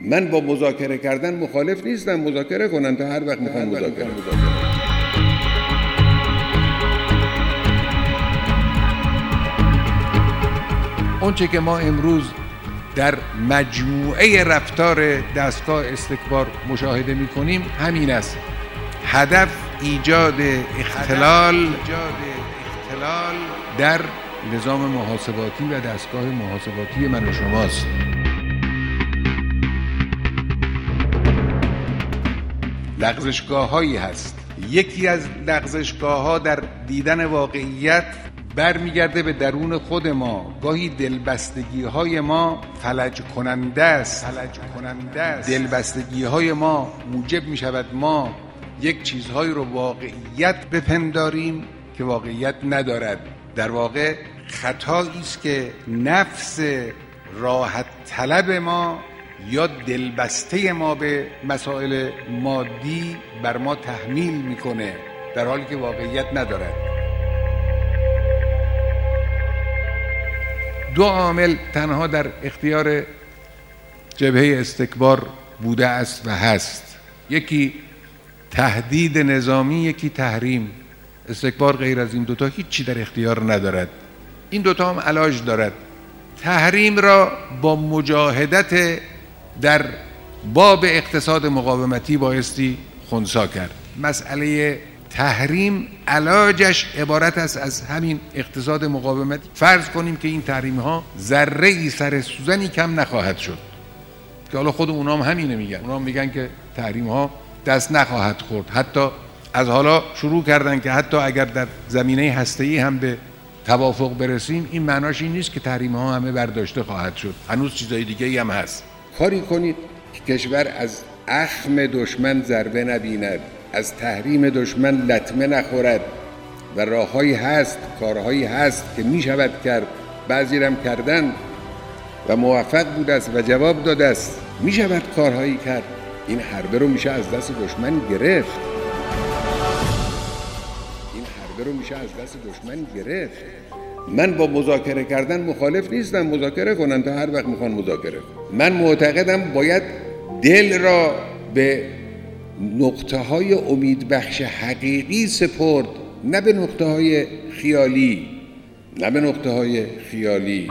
من با مذاکره کردن مخالف نیستم مذاکره کنن تا هر وقت می‌خوان مذاکره. اونچه که ما امروز در مجموعه رفتار دستگاه استکبار مشاهده می کنیم همین است. هدف ایجاد اختلال در نظام محاسباتی و دستگاه محاسباتی من و شماست. لغزشگاه هایی هست. یکی از لغزشگاه ها در دیدن واقعیت برمیگرده به درون خود ما. گاهی دلبستگی های ما فلج کننده است. فلج کننده است. دلبستگی های ما موجب می شود ما یک چیزهایی رو واقعیت بپنداریم که واقعیت ندارد. در واقع خطایی است که نفس راحت طلب ما یا دلبسته ما به مسائل مادی بر ما تحمیل می‌کنه در حالی که واقعیت ندارد. دو عامل تنها در اختیار جبهه استکبار بوده است و هست. یکی تهدید نظامی یکی تحریم. استکبار غیر از این دوتا هیچی در اختیار ندارد. این دوتا هم علاج دارد. تحریم را با مجاهدت در باب اقتصاد مقاومتی بایستی خونسا کرد. مسئله تحریم علاجش عبارت است از همین اقتصاد مقاومتی فرض کنیم که این تحریم ها ذره ای سر سوزنی کم نخواهد شد. که حالا خود اونا هم همینه میگن. اونا هم میگن که تحریم ها دست نخواهد خورد. حتی از حالا شروع کردن که حتی اگر در زمینه هسته هم به توافق برسیم این معناش این نیست که تحریم ها همه برداشته خواهد شد. هنوز چیزای دیگه ای هم هست. کاری کنید که کشور از اخم دشمن ضربه نبیند از تحریم دشمن لطمه نخورد. و راههایی هست کارهایی هست که می شود کرد. بعضی رم کردن و موفق بوده است و جواب داده است. می شود کارهایی کرد. این حربه رو میشه از دست دشمن گرفت. این حربه رو میشه از دست دشمن گرفت. من با مذاکره کردن مخالف نیستم مذاکره کنن تا هر وقت می‌خوان مذاکره کنن. من معتقدم باید دل را به نقطه های امید بخش حقیقی سپرد نه به نقطه های خیالی نه به نقطه های خیالی.